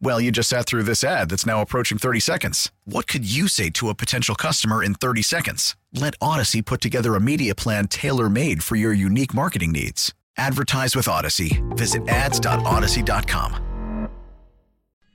Well, you just sat through this ad that's now approaching 30 seconds. What could you say to a potential customer in 30 seconds? Let Odyssey put together a media plan tailor made for your unique marketing needs. Advertise with Odyssey. Visit ads.odyssey.com.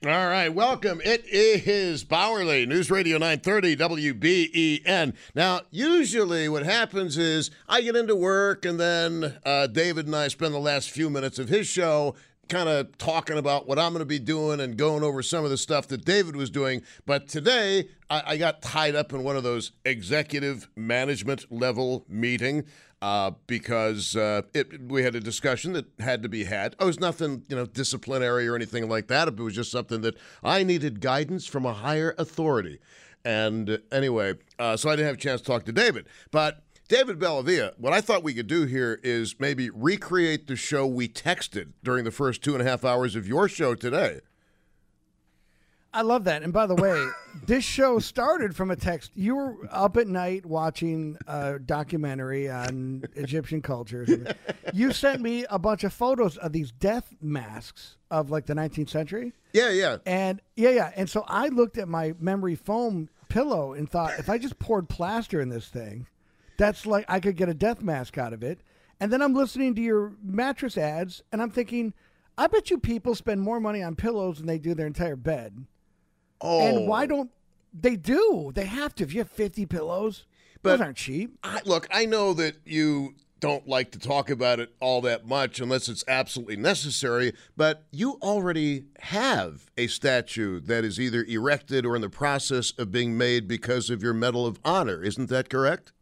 All right, welcome. It is Bauerle, News Radio 930 WBEN. Now, usually what happens is I get into work and then uh, David and I spend the last few minutes of his show kind of talking about what I'm going to be doing and going over some of the stuff that David was doing. But today, I, I got tied up in one of those executive management level meeting uh, because uh, it, we had a discussion that had to be had. It was nothing, you know, disciplinary or anything like that. It was just something that I needed guidance from a higher authority. And uh, anyway, so I didn't have a chance to talk to David, but David Bellavia, what I thought we could do here is maybe recreate the show we texted during the first two and a half hours of your show today. I love that. And by the way, this show started from a text. You were up at night watching a documentary on Egyptian culture. You sent me a bunch of photos of these death masks of like the 19th century. Yeah, yeah. And yeah, yeah. And so I looked at my memory foam pillow and thought, if I just poured plaster in this thing, that's like I could get a death mask out of it. And then I'm listening to your mattress ads and I'm thinking, I bet you people spend more money on pillows than they do their entire bed. Oh. And why don't they do? They have to. If you have 50 pillows, But- those aren't cheap. I, look, I know that you don't like to talk about it all that much unless it's absolutely necessary, but you already have a statue that is either erected or in the process of being made because of your Medal of Honor. Isn't that correct?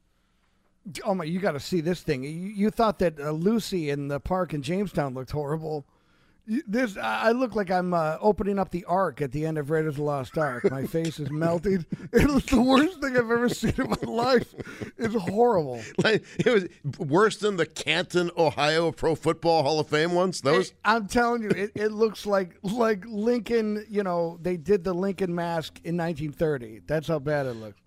Oh my, you got to see this thing. You, you thought that uh, Lucy in the park in Jamestown looked horrible. You- This I I look like I'm uh, opening up the Ark at the end of Raiders of the Lost Ark. My face is melted. It was the worst thing I've ever seen in my life. It's horrible. Like it was worse than the Canton, Ohio Pro Football Hall of Fame ones. Those I'm telling you, it, it looks like like Lincoln. You know, they did the Lincoln mask in 1930. That's how bad it looks.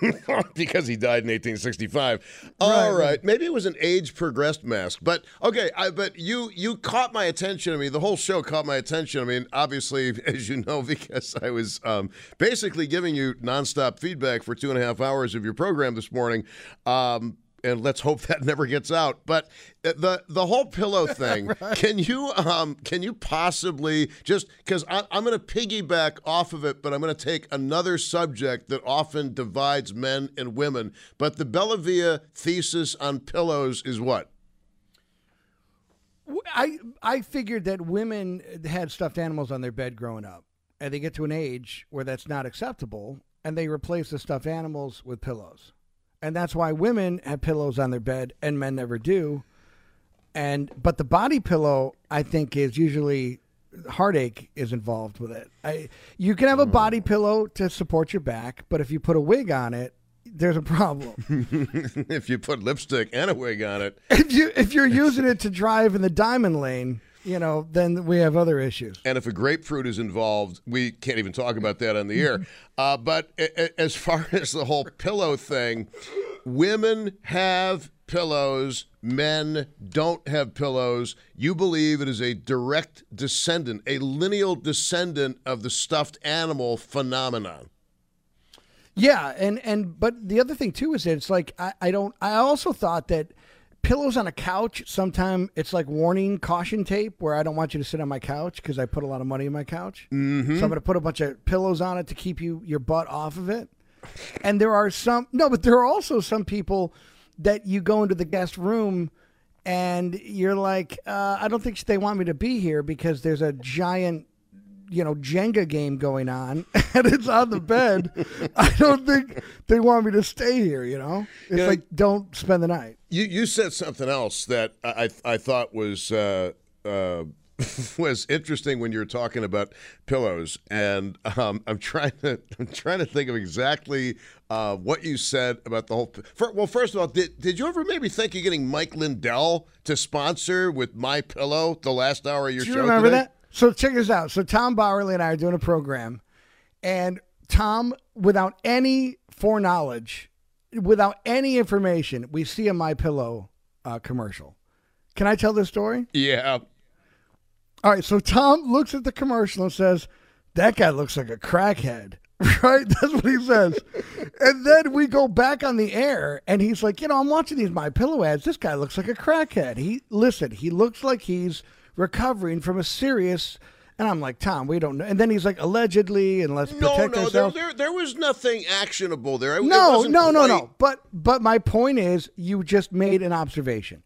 because he died in 1865. All Right, right, maybe it was an age progressed mask, but okay. I but you you caught my attention. I mean, the whole show caught my attention. I mean, obviously, as you know, because I was um, basically giving you nonstop feedback for two and a half hours of your program this morning. Um, and let's hope that never gets out. But uh, the the whole pillow thing, can you um can you possibly just because I'm going to piggyback off of it, but I'm going to take another subject that often divides men and women. But the Bellavia thesis on pillows is what? I I figured that women had stuffed animals on their bed growing up, and they get to an age where that's not acceptable, and they replace the stuffed animals with pillows, and that's why women have pillows on their bed and men never do. And but the body pillow, I think, is usually heartache is involved with it. I, you can have a mm. body pillow to support your back, but if you put a wig on it, there's a problem. if you put lipstick and a wig on it, if you if you're using it to drive in the diamond lane, you know, then we have other issues. and if a grapefruit is involved, we can't even talk about that on the air. Uh, but as far as the whole pillow thing, women have pillows, men don't have pillows. You believe it is a direct descendant, a lineal descendant of the stuffed animal phenomenon. Yeah, and and but the other thing too is that it's like I, I don't. I also thought that pillows on a couch Sometimes it's like warning caution tape where I don't want you to sit on my couch because I put a lot of money in my couch. Mm-hmm. So I'm going to put a bunch of pillows on it to keep you your butt off of it. And there are some no, but there are also some people that you go into the guest room and you're like, uh, I don't think they want me to be here because there's a giant, you know, Jenga game going on and it's on the bed. I don't think they want me to stay here. You know, it's like don't spend the night. You you said something else that I I thought was uh, uh, was interesting when you were talking about pillows, and um, I'm trying to I'm trying to think of exactly uh, what you said about the whole. fir- Well, first of all, did did you ever maybe think of getting Mike Lindell to sponsor with My Pillow the last hour of your Do you show? remember today? that? So check this out. So Tom Bauerle and I are doing a program, and Tom, without any foreknowledge, without any information, we see a My Pillow uh, commercial. Can I tell this story? Yeah. All right. So Tom looks at the commercial and says, "That guy looks like a crackhead." Right? That's what he says. and then we go back on the air, and he's like, "You know, I'm watching these My Pillow ads. This guy looks like a crackhead. He listen. He looks like he's recovering from a serious." And I'm like, "Tom, we don't know." And then he's like, "Allegedly," and let's No, protect no, there, ourselves. there, there was nothing actionable there. It- it No, wasn't no, no, quite- no. But but my point is, you just made an observation.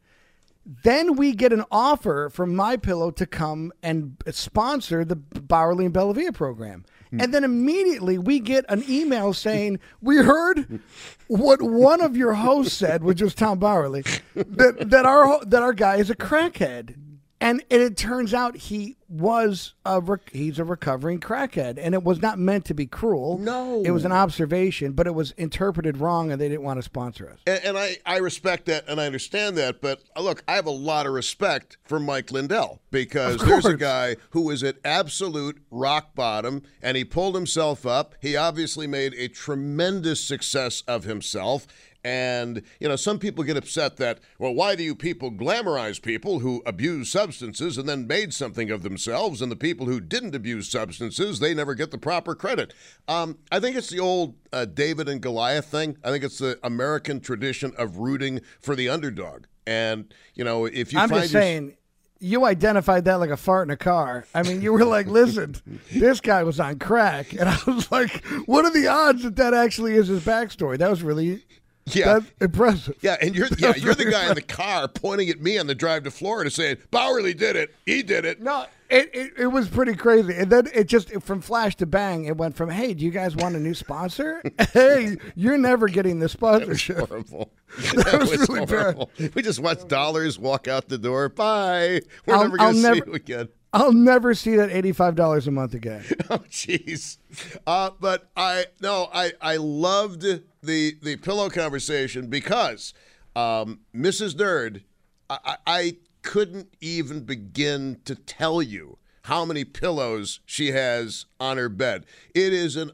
Then we get an offer from My Pillow to come and sponsor the Bauerle and Bellavia program. Hmm. And then immediately we get an email saying, We heard what one of your hosts said, which was Tom Bauerle, that, that our that our guy is a crackhead. And, and it turns out he was a rec- he's a recovering crackhead, and it was not meant to be cruel. No. it was an observation, but it was interpreted wrong, and they didn't want to sponsor us. And, and I, I respect that and I understand that, but look, I have a lot of respect for Mike Lindell because there's a guy who was at absolute rock bottom and he pulled himself up. He obviously made a tremendous success of himself. And, you know, some people get upset that, well, why do you people glamorize people who abuse substances and then made something of themselves? And the people who didn't abuse substances, they never get the proper credit. Um, I think it's the old uh, David and Goliath thing. I think it's the American tradition of rooting for the underdog. And, you know, if you I'm find just yours- saying, you identified that like a fart in a car. I mean, you were like, listen, this guy was on crack. And I was like, what are the odds that that actually is his backstory? That was really Yeah. that's impressive. Yeah, and you're yeah, you're the guy in the car pointing at me on the drive to Florida saying, Bauerle did it. He did it. No, it, it, it was pretty crazy. And then it just, from flash to bang, it went from, hey, do you guys want a new sponsor? hey, you're never getting the sponsorship. That was Horrible. That was really bad. We just watched dollars walk out the door. Bye. We're I'll- never I'll to see never- you again. I'll never see that $85 a month again. Oh, jeez. Uh, but I no, I I loved the the pillow conversation because um, Mrs. Nerd, I, I couldn't even begin to tell you how many pillows she has on her bed. It is an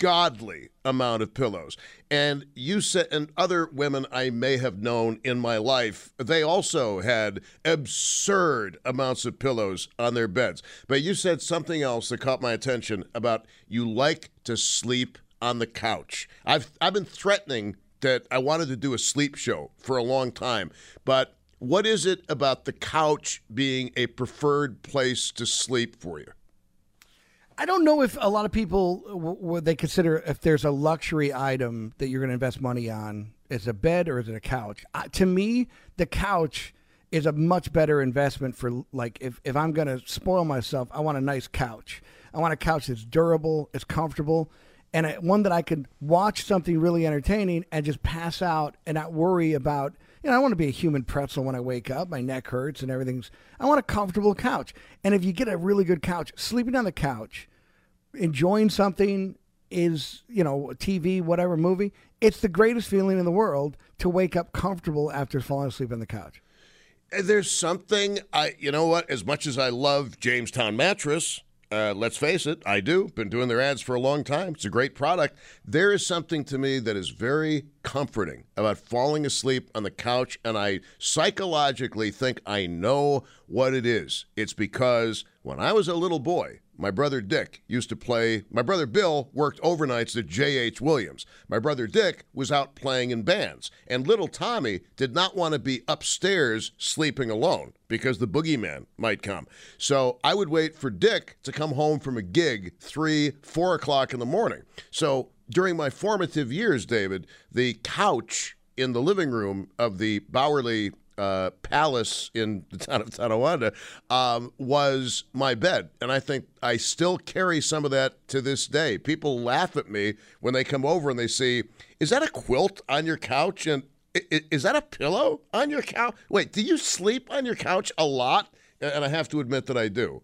ungodly amount of pillows. And you said, and other women I may have known in my life, they also had absurd amounts of pillows on their beds. But you said something else that caught my attention about you like to sleep on the couch. I've I've been threatening that I wanted to do a sleep show for a long time, but what is it about the couch being a preferred place to sleep for you? I don't know if a lot of people w- w- they consider if there's a luxury item that you're going to invest money on, is a bed or is it a couch? Uh, to me, the couch is a much better investment for like if, if I'm going to spoil myself, I want a nice couch. I want a couch that's durable, it's comfortable, and I, one that I could watch something really entertaining and just pass out and not worry about. You know, I want to be a human pretzel when I wake up. My neck hurts and everything's. I want a comfortable couch. And if you get a really good couch, sleeping on the couch, enjoying something is, you know, TV, whatever movie, it's the greatest feeling in the world to wake up comfortable after falling asleep on the couch. There's something I, you know what? As much as I love Jamestown mattress, uh, let's face it, I do. Been doing their ads for a long time. It's a great product. There is something to me that is very comforting about falling asleep on the couch, and I psychologically think I know what it is. It's because when I was a little boy, my brother Dick used to play. My brother Bill worked overnights at J.H. Williams. My brother Dick was out playing in bands. And little Tommy did not want to be upstairs sleeping alone because the boogeyman might come. So I would wait for Dick to come home from a gig three, four o'clock in the morning. So during my formative years, David, the couch in the living room of the Bauerle uh, Palace in the town of Tonawanda um, was my bed. And I think I still carry some of that to this day. People laugh at me when they come over and they see, is that a quilt on your couch? And is that a pillow on your couch? Wait, do you sleep on your couch a lot? And I have to admit that I do.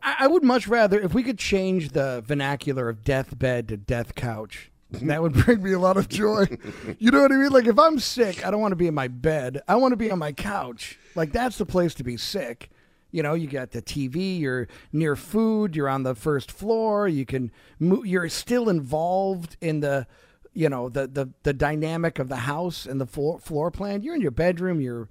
I would much rather if we could change the vernacular of deathbed to death couch. That would bring me a lot of joy. You know what I mean? Like if I'm sick, I don't want to be in my bed. I want to be on my couch. Like that's the place to be sick. You know, you got the TV, you're near food, you're on the first floor, you can move, you're still involved in the you know, the the the dynamic of the house and the floor floor plan. You're in your bedroom, you're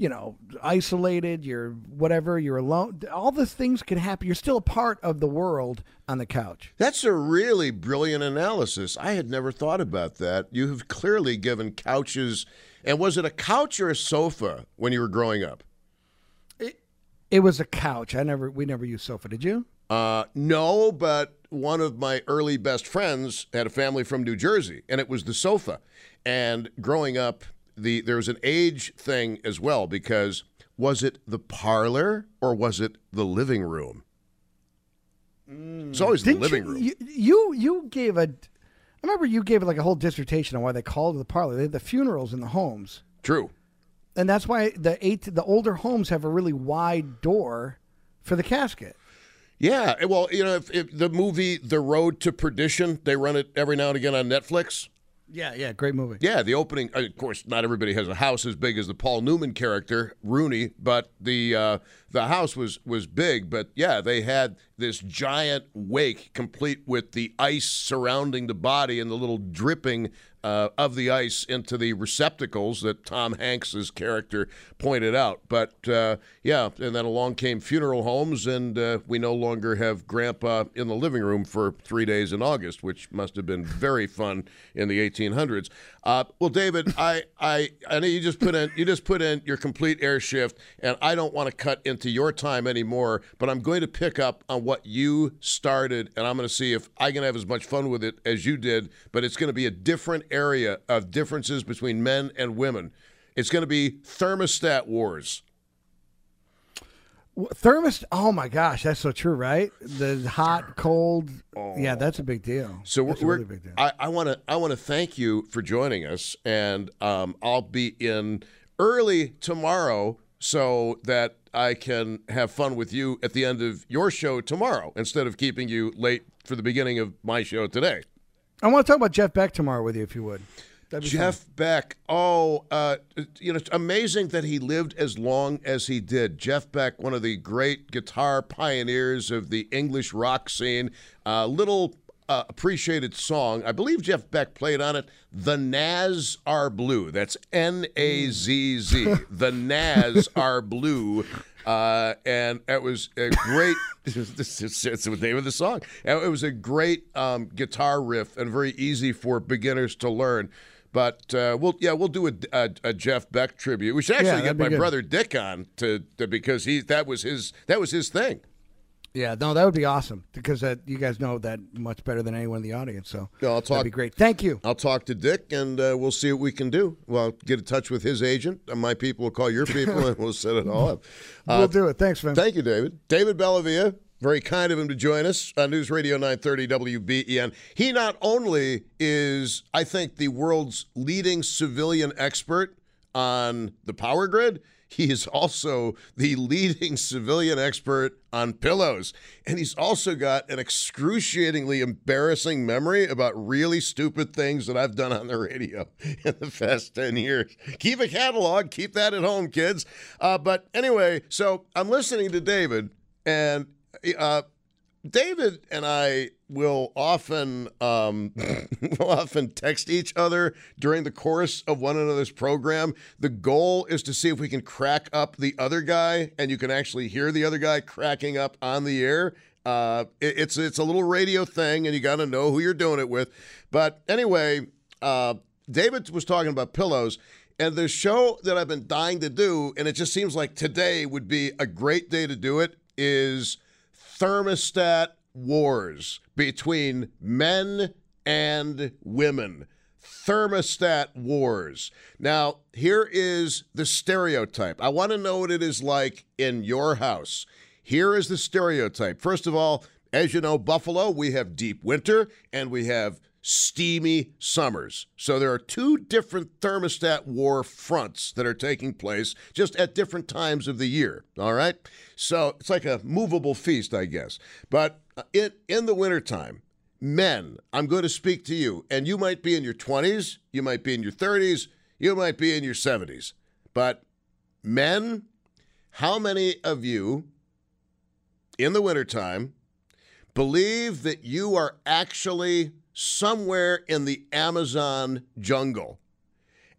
you know, isolated, you're whatever, you're alone. All these things can happen. You're still a part of the world on the couch. That's a really brilliant analysis. I had never thought about that. You have clearly given couches. And was it a couch or a sofa when you were growing up? It, it was a couch. I never we never used sofa. Did you? Uh, no, but one of my early best friends had a family from New Jersey, and it was the sofa. And growing up, the there was an age thing as well because was it the parlor or was it the living room? It's always Didn't the living you, room. You, you you gave a. I remember you gave like a whole dissertation on why they called it the parlor. They had the funerals in the homes, True. and that's why the eight the older homes have a really wide door for the casket. Yeah. Well, you know, if, if the movie The Road to Perdition, they run it every now and again on Netflix. Yeah, yeah, great movie. Yeah, the opening. Of course, not everybody has a house as big as the Paul Newman character Rooney, but the uh, the house was was big. But yeah, they had this giant wake, complete with the ice surrounding the body and the little dripping uh, of the ice into the receptacles that Tom Hanks's character pointed out. But uh, yeah, and then along came funeral homes, and uh, we no longer have Grandpa in the living room for three days in August, which must have been very fun in the 1800s. Uh, well, David, I, I I know you just put in you just put in your complete air shift, and I don't want to cut into your time anymore, but I'm going to pick up on what you started, and I'm going to see if I can have as much fun with it as you did. But it's going to be a different area of differences between men and women. It's going to be thermostat wars. Thermostat. Oh my gosh, that's so true, right? The hot, cold. Yeah, that's a big deal. So that's we're, a really big deal. I want to I want to thank you for joining us, and um, I'll be in early tomorrow so that I can have fun with you at the end of your show tomorrow instead of keeping you late for the beginning of my show today. I want to talk about Jeff Beck tomorrow with you, if you would. Jeff Beck. Oh, uh, you know, it's amazing that he lived as long as he did. Jeff Beck, one of the great guitar pioneers of the English rock scene. Uh, little uh, appreciated song. I believe Jeff Beck played on it. The Nazz Are Blue. That's N A Z Z. the Nazz Are Blue. Uh, and it was a great. this is it's the name of the song. It was a great um, guitar riff and very easy for beginners to learn. But uh, we'll yeah we'll do a, a, a, Jeff Beck tribute. We should actually Yeah, get my good. brother Dick on to, to because he that was his that was his thing. Yeah, no, that would be awesome because uh, you guys know that much better than anyone in the audience. So Yeah, I'll that'd talk- be great. Thank you. I'll talk to Dick and uh, we'll see what we can do. Well, get in touch with his agent. And my people will call your people and we'll set it all up. Uh, we'll do it. Thanks, man. Thank you, David. David Bellavia, very kind of him to join us on News Radio 930 WBEN. He not only is, I think, the world's leading civilian expert on the power grid, he is also the leading civilian expert on pillows. And he's also got an excruciatingly embarrassing memory about really stupid things that I've done on the radio in the past 10 years. Keep a catalog, keep that at home, kids. Uh, but anyway, so I'm listening to David, and uh, David and I will often um, will often text each other during the course of one another's program. The goal is to see if we can crack up the other guy, and you can actually hear the other guy cracking up on the air. Uh, it- it's it's a little radio thing, and you got to know who you're doing it with. But anyway, uh, David was talking about pillows. And the show that I've been dying to do, and it just seems like today would be a great day to do it, is thermostat wars between men and women. thermostat wars. Now, here is the stereotype. I want to know what it is like in your house. Here is the stereotype. First of all, as you know, Buffalo, we have deep winter and we have steamy summers. So there are two different thermostat war fronts that are taking place just at different times of the year. All right. So it's like a movable feast, I guess. But uh, in, in the wintertime, men, I'm going to speak to you, and you might be in your 20s, you might be in your 30s, you might be in your 70s. But men, how many of you in the wintertime believe that you are actually somewhere in the Amazon jungle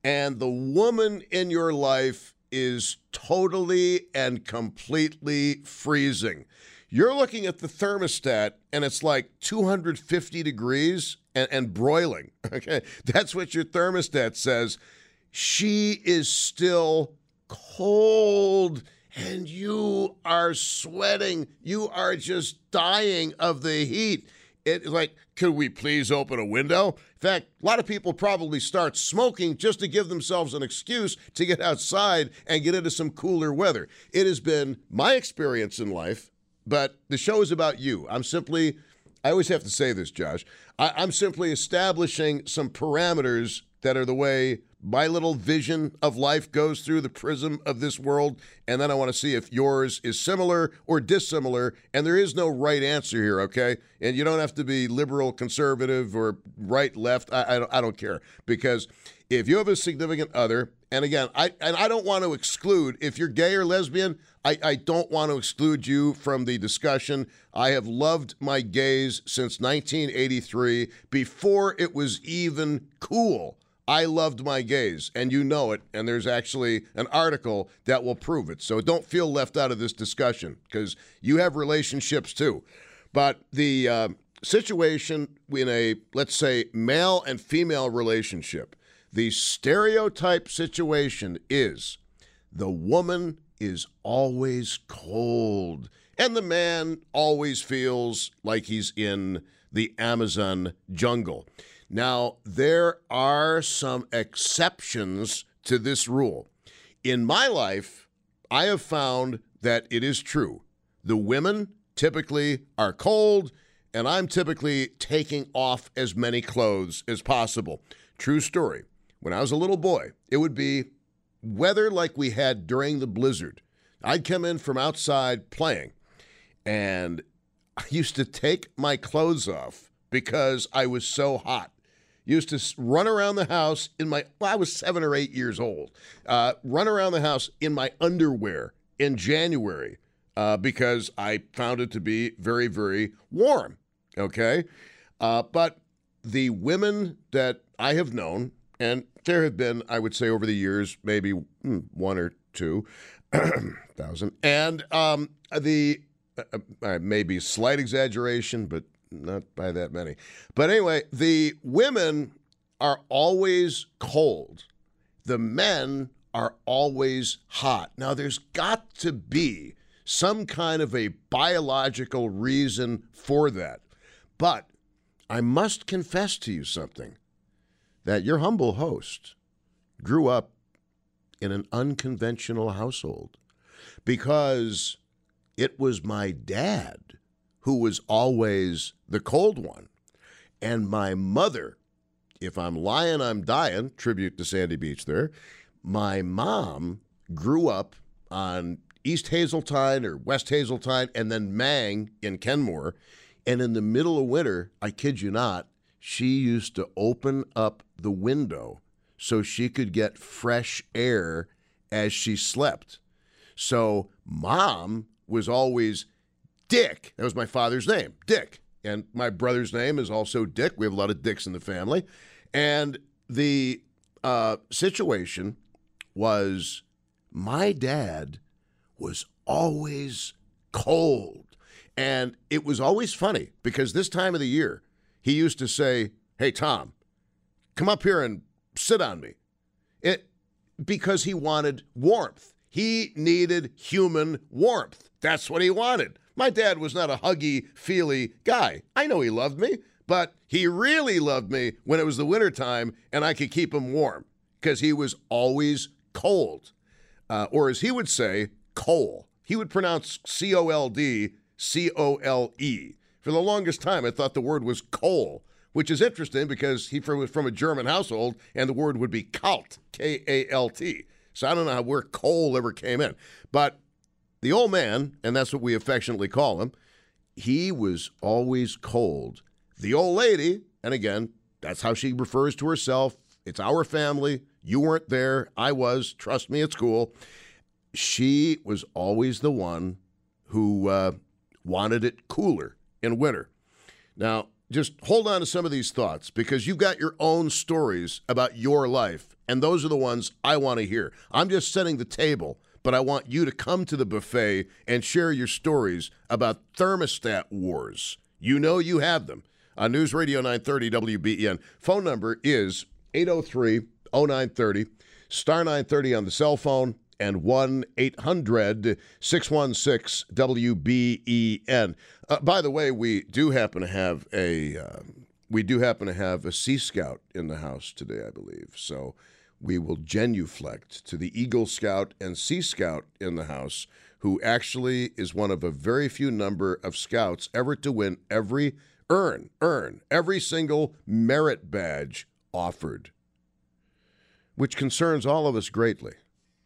and the woman in your life is totally and completely freezing? You're looking at the thermostat and it's like 250 degrees and, and broiling. Okay. That's what your thermostat says. She is still cold and you are sweating. You are just dying of the heat. It's like, could we please open a window? In fact, a lot of people probably start smoking just to give themselves an excuse to get outside and get into some cooler weather. It has been my experience in life but the show is about you. I'm simply, I always have to say this, Josh. I, I'm simply establishing some parameters that are the way my little vision of life goes through the prism of this world. And then I want to see if yours is similar or dissimilar. And there is no right answer here, okay? And you don't have to be liberal, conservative, or right, left. I, I, don't, I don't care. Because if you have a significant other, and again, I and I don't want to exclude if you're gay or lesbian, I, I don't want to exclude you from the discussion. I have loved my gays since 1983, before it was even cool. I loved my gays, and you know it. And there's actually an article that will prove it. So don't feel left out of this discussion because you have relationships too. But the uh, situation in a, let's say, male and female relationship the stereotype situation is the woman is always cold, and the man always feels like he's in the Amazon jungle. Now, there are some exceptions to this rule. In my life, I have found that it is true. The women typically are cold, and I'm typically taking off as many clothes as possible. True story when I was a little boy, it would be weather like we had during the blizzard. I'd come in from outside playing, and I used to take my clothes off because I was so hot. Used to run around the house in my, well, I was seven or eight years old, uh, run around the house in my underwear in January uh, because I found it to be very, very warm. Okay. Uh, but the women that I have known, and there have been, I would say, over the years, maybe hmm, one or two thousand. And um, the uh, uh, maybe slight exaggeration, but not by that many. But anyway, the women are always cold. The men are always hot. Now, there's got to be some kind of a biological reason for that. But I must confess to you something that your humble host grew up in an unconventional household because it was my dad who was always the cold one. And my mother, if I'm lying, I'm dying, tribute to Sandy Beach there. My mom grew up on East Hazeltine or West Hazeltine and then Mang in Kenmore. And in the middle of winter, I kid you not, she used to open up the window so she could get fresh air as she slept. So mom was always Dick. That was my father's name, Dick. And my brother's name is also Dick. We have a lot of Dicks in the family. And the uh, situation was my dad was always cold. And it was always funny because this time of the year, he used to say, Hey, Tom, come up here and sit on me. It, because he wanted warmth. He needed human warmth. That's what he wanted. My dad was not a huggy, feely guy. I know he loved me, But he really loved me when it was the wintertime and I could keep him warm because he was always cold. Uh, or as he would say, coal. He would pronounce C O L D C O L E. For the longest time, I thought the word was coal, which is interesting because he was from a German household and the word would be kalt, K A L T. So I don't know where coal ever came in. But the old man, and that's what we affectionately call him, he was always cold. The old lady, and again, that's how she refers to herself. It's our family. You weren't there. I was. Trust me, it's cool. She was always the one who uh, wanted it cooler in winter. Now, just hold on to some of these thoughts because you've got your own stories about your life, and those are the ones I want to hear. I'm just setting the table, but I want you to come to the buffet and share your stories about thermostat wars. You know you have them. On News Radio 930 WBEN. Phone number is 803 0930, star 930 on the cell phone, and 1 800 616 WBEN. Uh, by the way, we do happen to have a. Uh, we do happen to have a Sea Scout in the house today, I believe. So we will genuflect to the Eagle Scout and Sea Scout in the house, who actually is one of a very few number of scouts ever to win every earn earn every single merit badge offered, which concerns all of us greatly.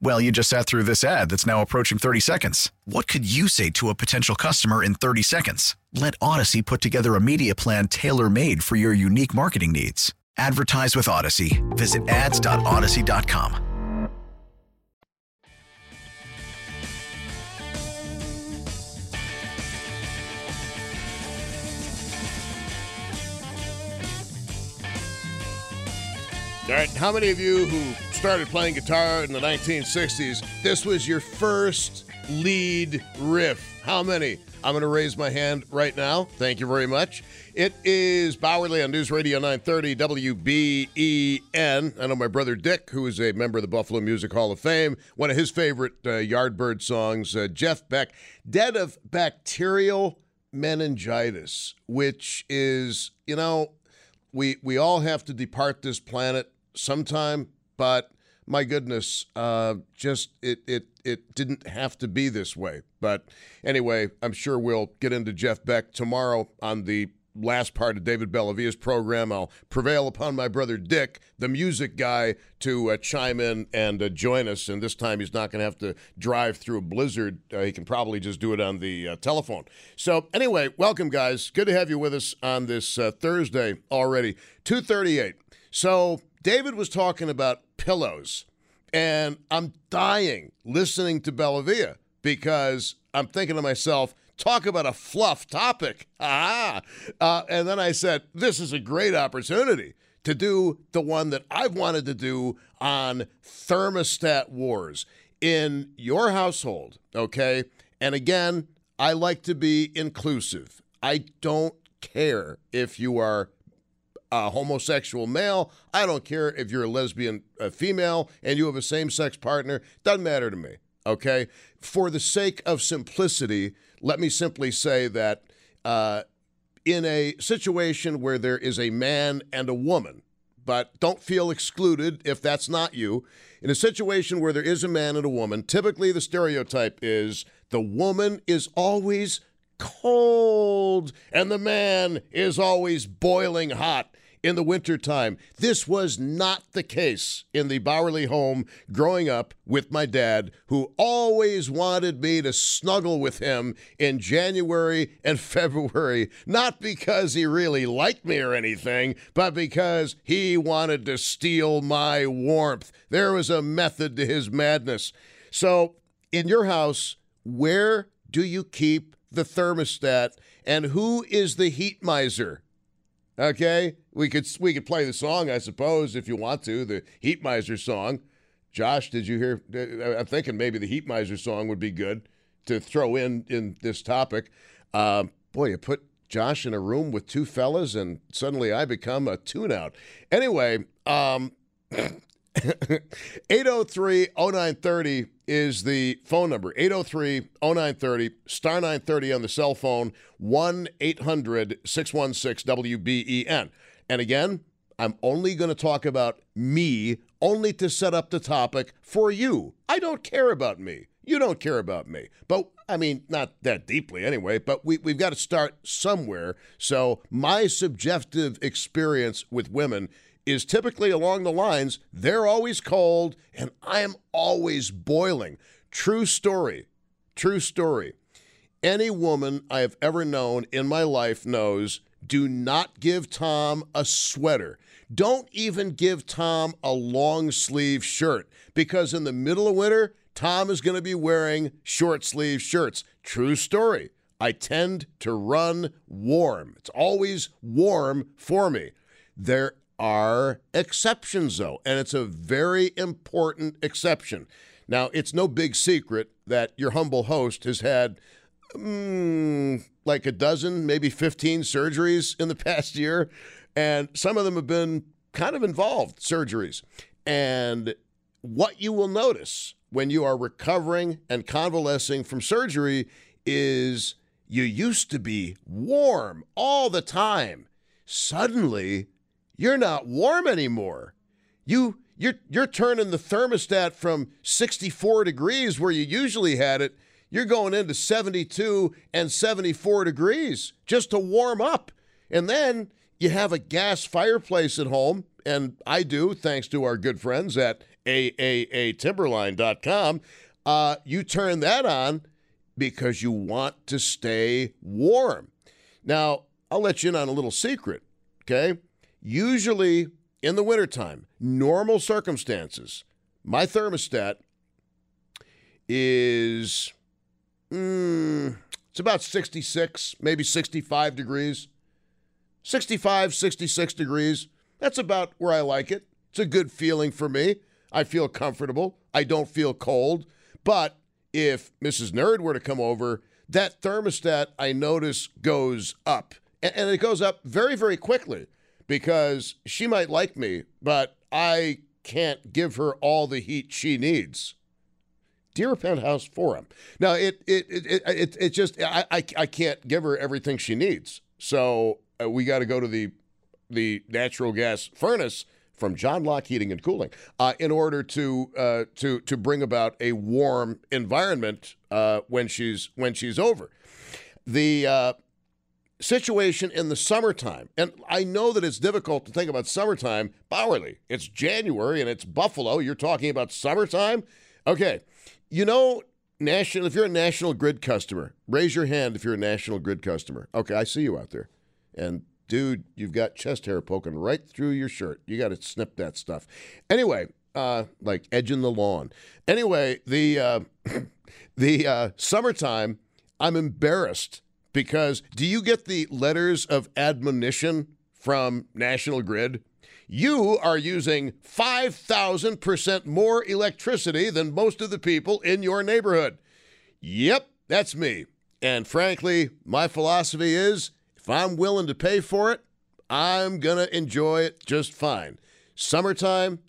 Well, you just sat through this ad that's now approaching 30 seconds. What could you say to a potential customer in 30 seconds? Let Odyssey put together a media plan tailor made for your unique marketing needs. Advertise with Odyssey. Visit ads.odyssey.com. All right, how many of you who started playing guitar in the 1960s, this was your first lead riff? How many? I'm going to raise my hand right now. Thank you very much. It is Bauerle on News Radio 930 WBEN. I know my brother Dick, who is a member of the Buffalo Music Hall of Fame, one of his favorite uh, Yardbird songs, uh, Jeff Beck, Dead of Bacterial Meningitis, which is, you know, we we all have to depart this planet sometime, but my goodness, uh, just it it it didn't have to be this way. But anyway, I'm sure we'll get into Jeff Beck tomorrow on the last part of David Bellavia's program. I'll prevail upon my brother Dick, the music guy, to uh, chime in and uh, join us. And this time he's not going to have to drive through a blizzard. Uh, he can probably just do it on the uh, telephone. So anyway, welcome guys. Good to have you with us on this uh, Thursday already. 238. So David was talking about pillows, and I'm dying listening to Bellavia because I'm thinking to myself, talk about a fluff topic. Ah. Uh, and then I said, this is a great opportunity to do the one that I've wanted to do on thermostat wars in your household, okay? And again, I like to be inclusive. I don't care if you are a homosexual male. I don't care if you're a lesbian uh, female and you have a same sex partner. Doesn't matter to me. Okay. For the sake of simplicity, let me simply say that uh, in a situation where there is a man and a woman, but don't feel excluded if that's not you. In a situation where there is a man and a woman, typically the stereotype is the woman is always cold and the man is always boiling hot. In the wintertime. This was not the case in the Bauerle home growing up with my dad, who always wanted me to snuggle with him in January and February, not because he really liked me or anything, but because he wanted to steal my warmth. There was a method to his madness. So, in your house, where do you keep the thermostat and who is the heat miser? Okay, we could we could play the song, I suppose, if you want to, the Heat Miser song. Josh, did you hear? I'm thinking maybe the Heat Miser song would be good to throw in in this topic. Um, boy, you put Josh in a room with two fellas, and suddenly I become a tune out. Anyway, um, 803 0930 is the phone number 803 0930, star 930 on the cell phone, 1 800 616 WBEN. And again, I'm only going to talk about me, only to set up the topic for you. I don't care about me. You don't care about me. But I mean, not that deeply anyway, but we, we've got to start somewhere. So, my subjective experience with women is typically along the lines they're always cold and I'm always boiling. True story. True story. Any woman I have ever known in my life knows do not give Tom a sweater. Don't even give Tom a long sleeve shirt because in the middle of winter, Tom is going to be wearing short sleeve shirts. True story. I tend to run warm. It's always warm for me. There are exceptions, though, and it's a very important exception. Now, it's no big secret that your humble host has had mm, like a dozen, maybe 15 surgeries in the past year, and some of them have been kind of involved surgeries. And what you will notice when you are recovering and convalescing from surgery is you used to be warm all the time. Suddenly, you're not warm anymore. You you're you're turning the thermostat from 64 degrees where you usually had it, you're going into 72 and 74 degrees just to warm up. And then you have a gas fireplace at home, and I do, thanks to our good friends at AAAtimberline.com. Uh, you turn that on because you want to stay warm. Now, I'll let you in on a little secret, okay? Usually in the wintertime, normal circumstances, my thermostat is mm, it's about 66, maybe 65 degrees. 65, 66 degrees. That's about where I like it. It's a good feeling for me. I feel comfortable. I don't feel cold. But if Mrs. Nerd were to come over, that thermostat I notice goes up. And it goes up very, very quickly because she might like me, but I can't give her all the heat she needs. Dear Penthouse Forum. Now it it it it, it, it just I, I, I can't give her everything she needs. So uh, we got to go to the the natural gas furnace from John Locke Heating and Cooling uh, in order to uh, to to bring about a warm environment uh, when she's when she's over. The uh, situation in the summertime, and I know that it's difficult to think about summertime. Bauerle, it's January and it's Buffalo. You're talking about summertime, okay? You know, national. If you're a National Grid customer, raise your hand if you're a National Grid customer. Okay, I see you out there, and dude, you've got chest hair poking right through your shirt. You got to snip that stuff. Anyway, uh, like edging the lawn. Anyway, the uh, the uh, summertime, I'm embarrassed because do you get the letters of admonition from National Grid? You are using 5,000% more electricity than most of the people in your neighborhood. Yep, that's me. And frankly, my philosophy is if I'm willing to pay for it, I'm going to enjoy it just fine. Summertime,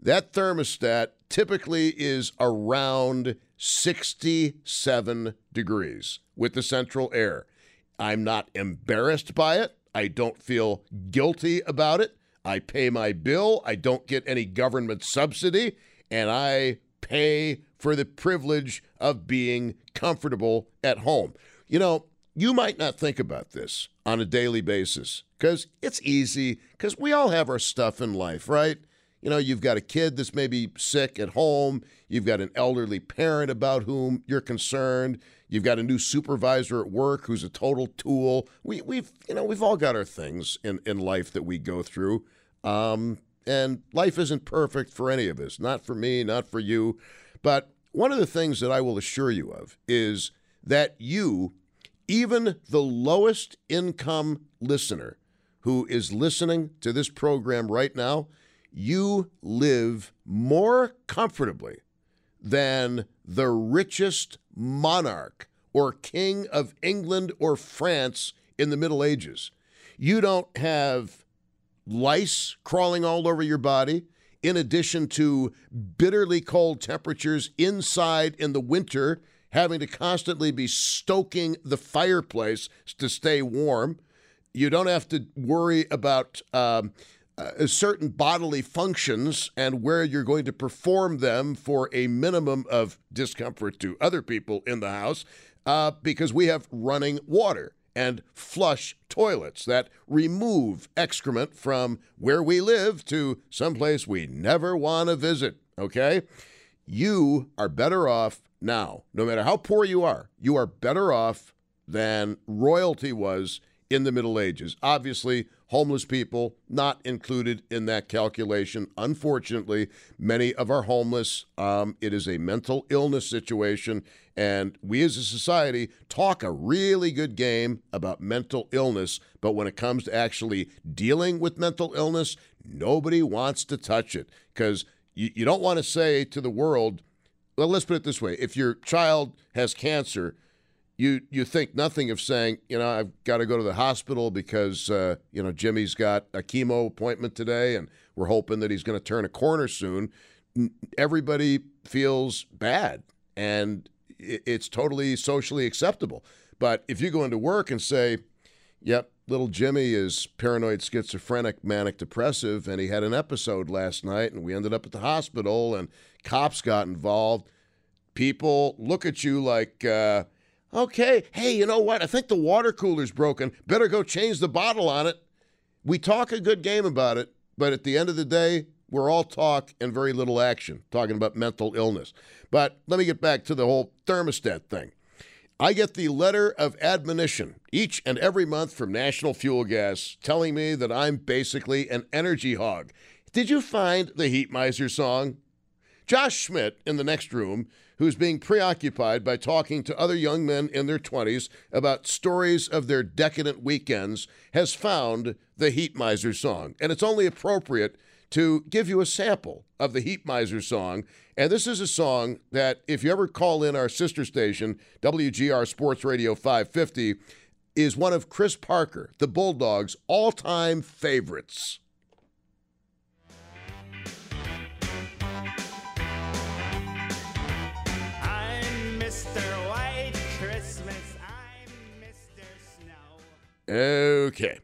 that thermostat typically is around 67 degrees with the central air. I'm not embarrassed by it. I don't feel guilty about it. I pay my bill. I don't get any government subsidy. And I pay for the privilege of being comfortable at home. You know, you might not think about this on a daily basis because it's easy because we all have our stuff in life, right? You know, you've got a kid that's maybe sick at home. You've got an elderly parent about whom you're concerned. You've got a new supervisor at work who's a total tool. We, we've, you know, we've all got our things in, in life that we go through. Um, and life isn't perfect for any of us, not for me, not for you. But one of the things that I will assure you of is that you, even the lowest income listener who is listening to this program right now, you live more comfortably than the richest monarch or king of England or France in the Middle Ages. You don't have lice crawling all over your body, in addition to bitterly cold temperatures inside in the winter, having to constantly be stoking the fireplace to stay warm. You don't have to worry about um, uh, certain bodily functions and where you're going to perform them for a minimum of discomfort to other people in the house uh, because we have running water and flush toilets that remove excrement from where we live to someplace we never want to visit. Okay? You are better off now. No matter how poor you are, you are better off than royalty was in the Middle Ages. Obviously, homeless people not included in that calculation. Unfortunately, many of our homeless, um, it is a mental illness situation, and we as a society talk a really good game about mental illness, but when it comes to actually dealing with mental illness, nobody wants to touch it because you, you don't want to say to the world, well, let's put it this way if your child has cancer, you you think nothing of saying, you know, I've got to go to the hospital because uh, you know Jimmy's got a chemo appointment today, and we're hoping that he's going to turn a corner soon. Everybody feels bad, and it's totally socially acceptable. But if you go into work and say, "Yep, little Jimmy is paranoid schizophrenic, manic depressive, and he had an episode last night, and we ended up at the hospital, and cops got involved," people look at you like. Uh, Okay, hey, you know what? I think the water cooler's broken. Better go change the bottle on it. We talk a good game about it, but at the end of the day, we're all talk and very little action, talking about mental illness. But let me get back to the whole thermostat thing. I get the letter of admonition each and every month from National Fuel Gas telling me that I'm basically an energy hog. Did you find the Heat Miser song? Josh Schmidt in the next room who's being preoccupied by talking to other young men in their 20s about stories of their decadent weekends, has found the Heat Miser song. And it's only appropriate to give you a sample of the Heat Miser song. And this is a song that, if you ever call in our sister station, WGR Sports Radio 550, is one of Chris Parker, the Bulldogs' all time favorites. Okay.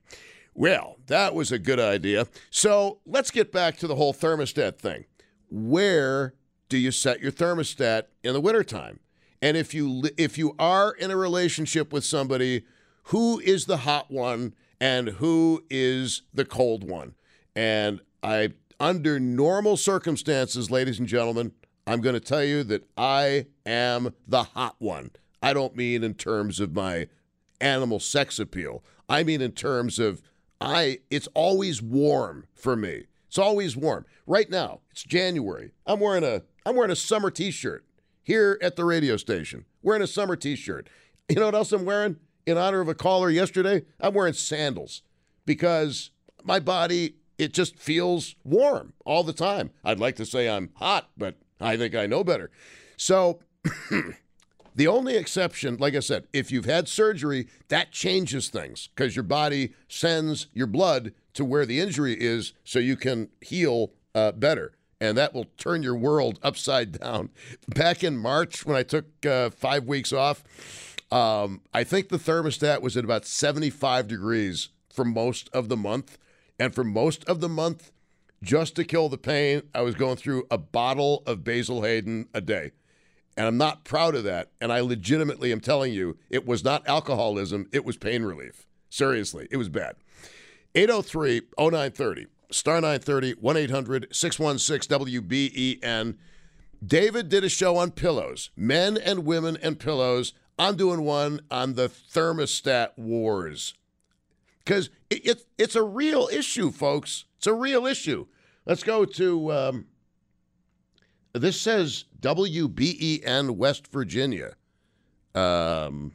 Well, that was a good idea. So let's get back to the whole thermostat thing. Where do you set your thermostat in the wintertime? And if you if you are in a relationship with somebody, who is the hot one and who is the cold one? And I under normal circumstances, ladies and gentlemen, I'm going to tell you that I am the hot one. I don't mean in terms of my animal sex appeal. I mean in terms of I it's always warm for me. It's always warm. Right now, it's January. I'm wearing a I'm wearing a summer t-shirt here at the radio station. Wearing a summer t-shirt. You know what else I'm wearing? In honor of a caller yesterday, I'm wearing sandals because my body it just feels warm all the time. I'd like to say I'm hot, but I think I know better. So The only exception, like I said, if you've had surgery, that changes things because your body sends your blood to where the injury is so you can heal uh, better. And that will turn your world upside down. Back in March, when I took uh, five weeks off, um, I think the thermostat was at about 75 degrees for most of the month. And for most of the month, just to kill the pain, I was going through a bottle of Basil Hayden a day And I'm not proud of that. And I legitimately am telling you, it was not alcoholism, it was pain relief. Seriously, it was bad. 803 0930, star 930, 1 800 616 WBEN. David did a show on pillows, men and women and pillows. I'm doing one on the thermostat wars. Because it, it, it's a real issue, folks. It's a real issue. Let's go to um, this says WBEN West Virginia. Um,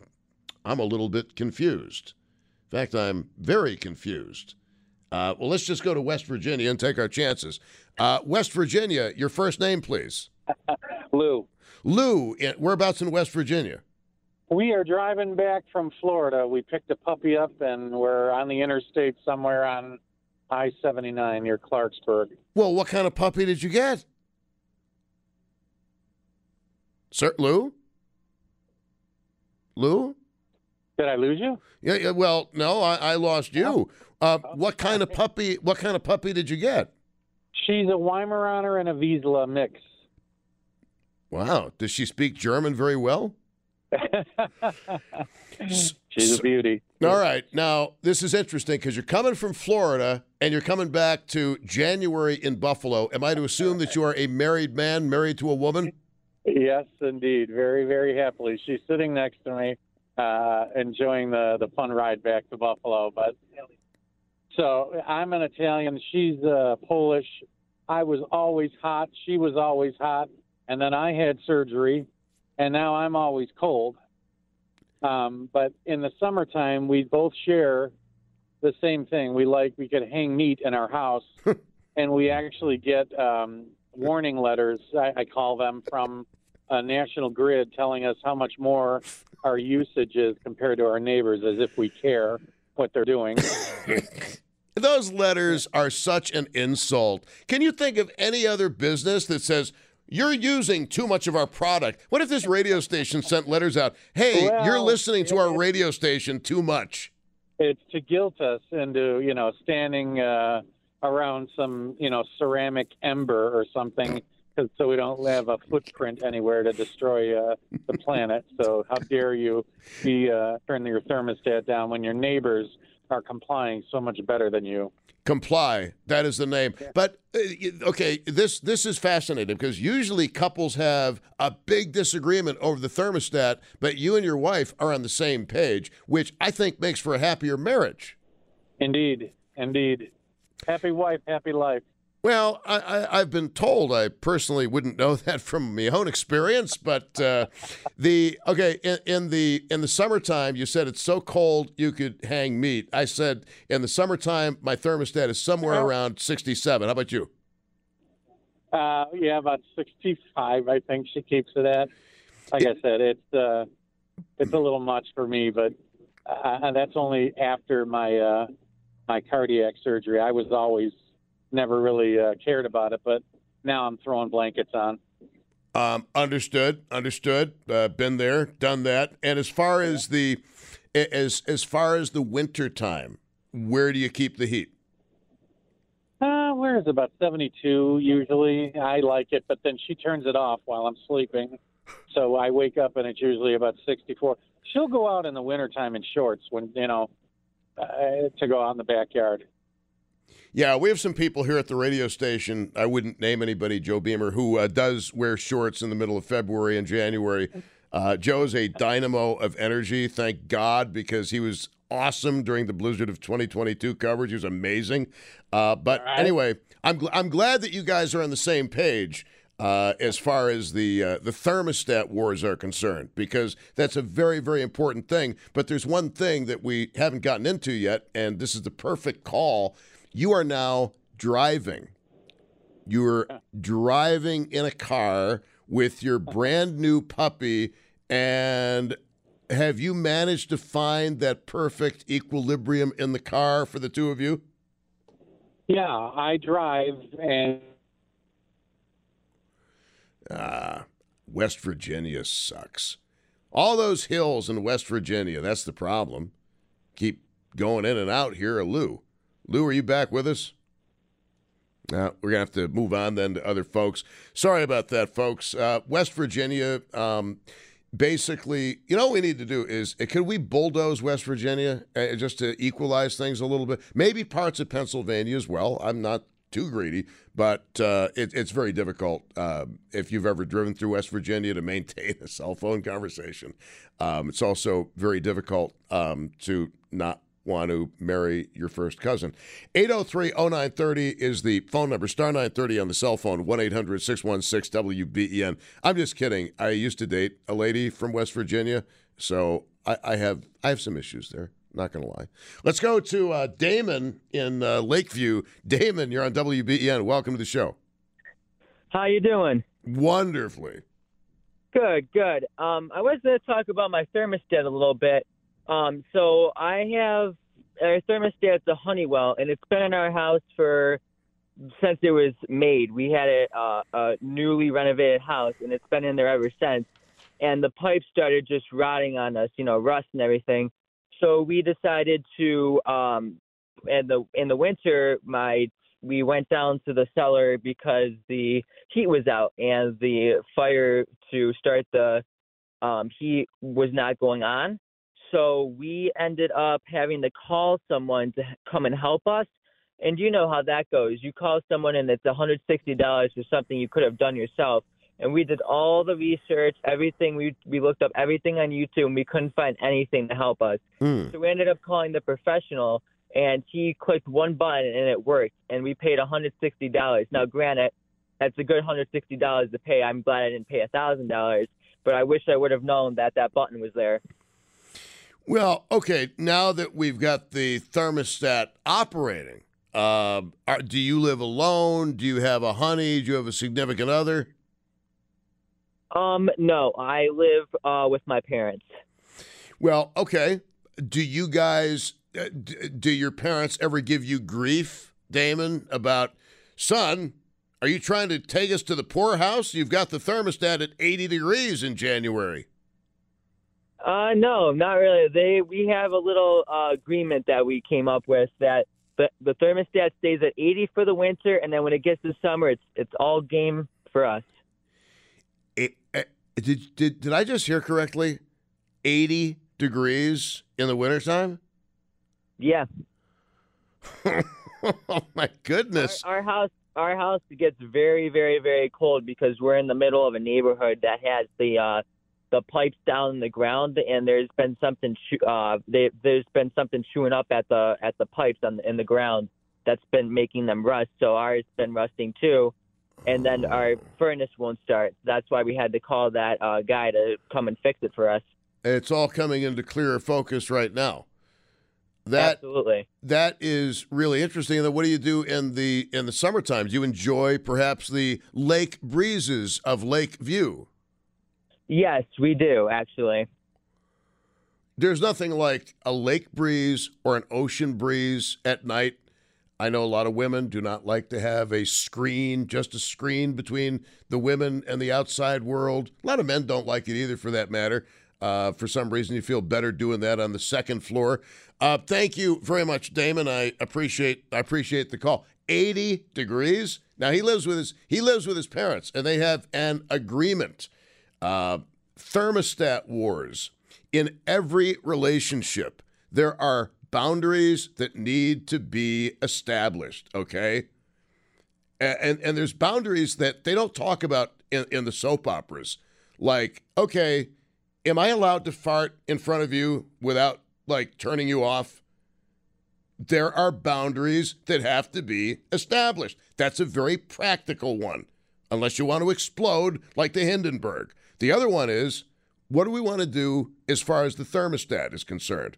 I'm a little bit confused. In fact, I'm very confused. Uh, well, let's just go to West Virginia and take our chances. Uh, West Virginia, your first name, please. Lou. Lou, whereabouts in West Virginia? We are driving back from Florida. We picked a puppy up and we're on the interstate somewhere on I 79 near Clarksburg. Well, what kind of puppy did you get? Sir Lou? Lou? Did I lose you? Yeah, yeah well, no, I, I lost you. Uh, what kind of puppy what kind of puppy did you get? She's a Weimaraner and a Vizsla mix. Wow. Does she speak German very well? She's a beauty. All right. Now, this is interesting because you're coming from Florida and you're coming back to January in Buffalo. Am I to assume that you are a married man married to a woman? Yes, indeed. Very, very happily. She's sitting next to me, uh, enjoying the, the fun ride back to Buffalo. But so I'm an Italian. She's uh, Polish. I was always hot. She was always hot. And then I had surgery, and now I'm always cold. Um, but in the summertime, we both share the same thing. We like we could hang meat in our house, and we actually get um, warning letters. I, I call them from a national grid telling us how much more our usage is compared to our neighbors, as if we care what they're doing. Those letters are such an insult. Can you think of any other business that says, you're using too much of our product. What if this radio station sent letters out? Hey, well, you're listening to our radio station too much. It's to guilt us into, you know, standing uh, around some, you know, ceramic ember or something, cause, so we don't have a footprint anywhere to destroy uh, the planet. So how dare you be uh, turning your thermostat down when your neighbors are complying so much better than you? Comply. That is the name. Yeah. But uh, okay, this this is fascinating because usually couples have a big disagreement over the thermostat, but you and your wife are on the same page, which I think makes for a happier marriage. Indeed, indeed. Happy wife, happy life. Well, I, have been told. I personally wouldn't know that from my own experience, but uh, the okay in, in, the in the summertime, you said it's so cold you could hang meat. I said in the summertime, my thermostat is somewhere around sixty-seven. How about you? Uh, yeah, about sixty-five. I think she keeps it at. Like I said, it's uh, it's a little much for me, but uh, that's only after my uh, my cardiac surgery. I was always never really uh, cared about it, but now I'm throwing blankets on. Um, understood, understood. Uh, been there, done that. And as far as the as as far as the winter time, where do you keep the heat? Uh, where is about 72 usually. I like it, but then she turns it off while I'm sleeping. So I wake up and it's usually about 64. She'll go out in the wintertime in shorts when, you know, uh, to go out in the backyard. Yeah, we have some people here at the radio station. I wouldn't name anybody, Joe Beamer, who uh, does wear shorts in the middle of February and January. Uh, Joe's a dynamo of energy, thank God, because he was awesome during the blizzard of 2022 coverage. He was amazing. Uh, but right. anyway, I'm gl- I'm glad that you guys are on the same page. Uh, as far as the uh, the thermostat wars are concerned, because that's a very very important thing. But there's one thing that we haven't gotten into yet, and this is the perfect call you are now driving. You're driving in a car with your brand new puppy, and have you managed to find that perfect equilibrium in the car for the two of you? Yeah, I drive and. Ah, West Virginia sucks. All those hills in West Virginia, that's the problem. Keep going in and out here, Lou. Lou, are you back with us? Uh, we're going to have to move on then to other folks. Sorry about that, folks. Uh, West Virginia, um, basically, you know what we need to do is uh, can we bulldoze West Virginia uh, just to equalize things a little bit? Maybe parts of Pennsylvania as well. I'm not too greedy, but uh, it, it's very difficult uh, if you've ever driven through West Virginia to maintain a cell phone conversation. Um, it's also very difficult um, to not want to marry your first cousin. 803 0930 is the phone number, star 930 on the cell phone, 1 800 616 WBEN. I'm just kidding. I used to date a lady from West Virginia, so I, I have I have some issues there. Not going to lie. Let's go to uh, Damon in uh, Lakeview. Damon, you're on WBEN. Welcome to the show. How you doing? Wonderfully. Good, good. Um, I was going to talk about my thermostat a little bit. Um, so I have our thermostat's a Honeywell, and it's been in our house for since it was made. We had a, uh, a newly renovated house, and it's been in there ever since. And the pipes started just rotting on us, you know, rust and everything. So we decided to, um, in the in the winter, my we went down to the cellar because the heat was out and the fire to start the um, heat was not going on. So we ended up having to call someone to come and help us. And you know how that goes. You call someone and it's $160 for something you could have done yourself. And we did all the research, everything. We we looked up everything on YouTube, and we couldn't find anything to help us. Mm. So we ended up calling the professional, and he clicked one button and it worked. And we paid $160. Now, granted, that's a good $160 to pay. I'm glad I didn't pay $1,000, but I wish I would have known that that button was there. Well, okay. Now that we've got the thermostat operating, uh, are, do you live alone? Do you have a honey? Do you have a significant other? Um, no, I live uh, with my parents. Well, okay. Do you guys, uh, d- do your parents ever give you grief, Damon, about, son, are you trying to take us to the poorhouse? You've got the thermostat at 80 degrees in January. Uh, no, not really. They we have a little uh, agreement that we came up with that the the thermostat stays at 80 for the winter, and then when it gets to summer, it's it's all game for us. Did, did, did I just hear correctly? 80 degrees in the wintertime? Yeah, oh, my goodness. our, our house our house gets very very very cold because we're in the middle of a neighborhood that has the uh, the pipes down in the ground, and there's been something uh, they, there's been something chewing up at the at the pipes on the, in the ground that's been making them rust. So ours been rusting too, and then our furnace won't start. That's why we had to call that uh, guy to come and fix it for us. It's all coming into clearer focus right now. That Absolutely. that is really interesting. And then what do you do in the in the summertime? Do you enjoy perhaps the lake breezes of Lake View? Yes, we do actually. There's nothing like a lake breeze or an ocean breeze at night. I know a lot of women do not like to have a screen, just a screen between the women and the outside world. A lot of men don't like it either, for that matter. Uh, for some reason, you feel better doing that on the second floor. Uh, thank you very much, Damon. I appreciate I appreciate the call. 80 degrees. Now he lives with his he lives with his parents, and they have an agreement. Uh, thermostat wars in every relationship. There are boundaries that need to be established. Okay, and and, and there's boundaries that they don't talk about in, in the soap operas. Like, okay, am I allowed to fart in front of you without like turning you off? There are boundaries that have to be established. That's a very practical one, unless you want to explode like the Hindenburg. The other one is what do we want to do as far as the thermostat is concerned?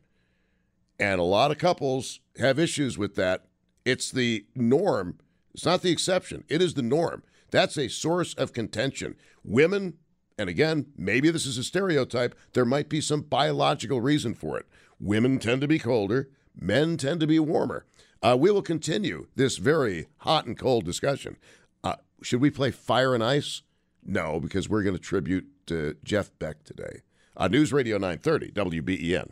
And a lot of couples have issues with that. It's the norm, it's not the exception, it is the norm. That's a source of contention. Women, and again, maybe this is a stereotype, there might be some biological reason for it. Women tend to be colder, men tend to be warmer. Uh, we will continue this very hot and cold discussion. Uh, should we play Fire and Ice? No, because we're going to tribute to Jeff Beck today. Uh, News Radio 930, WBEN.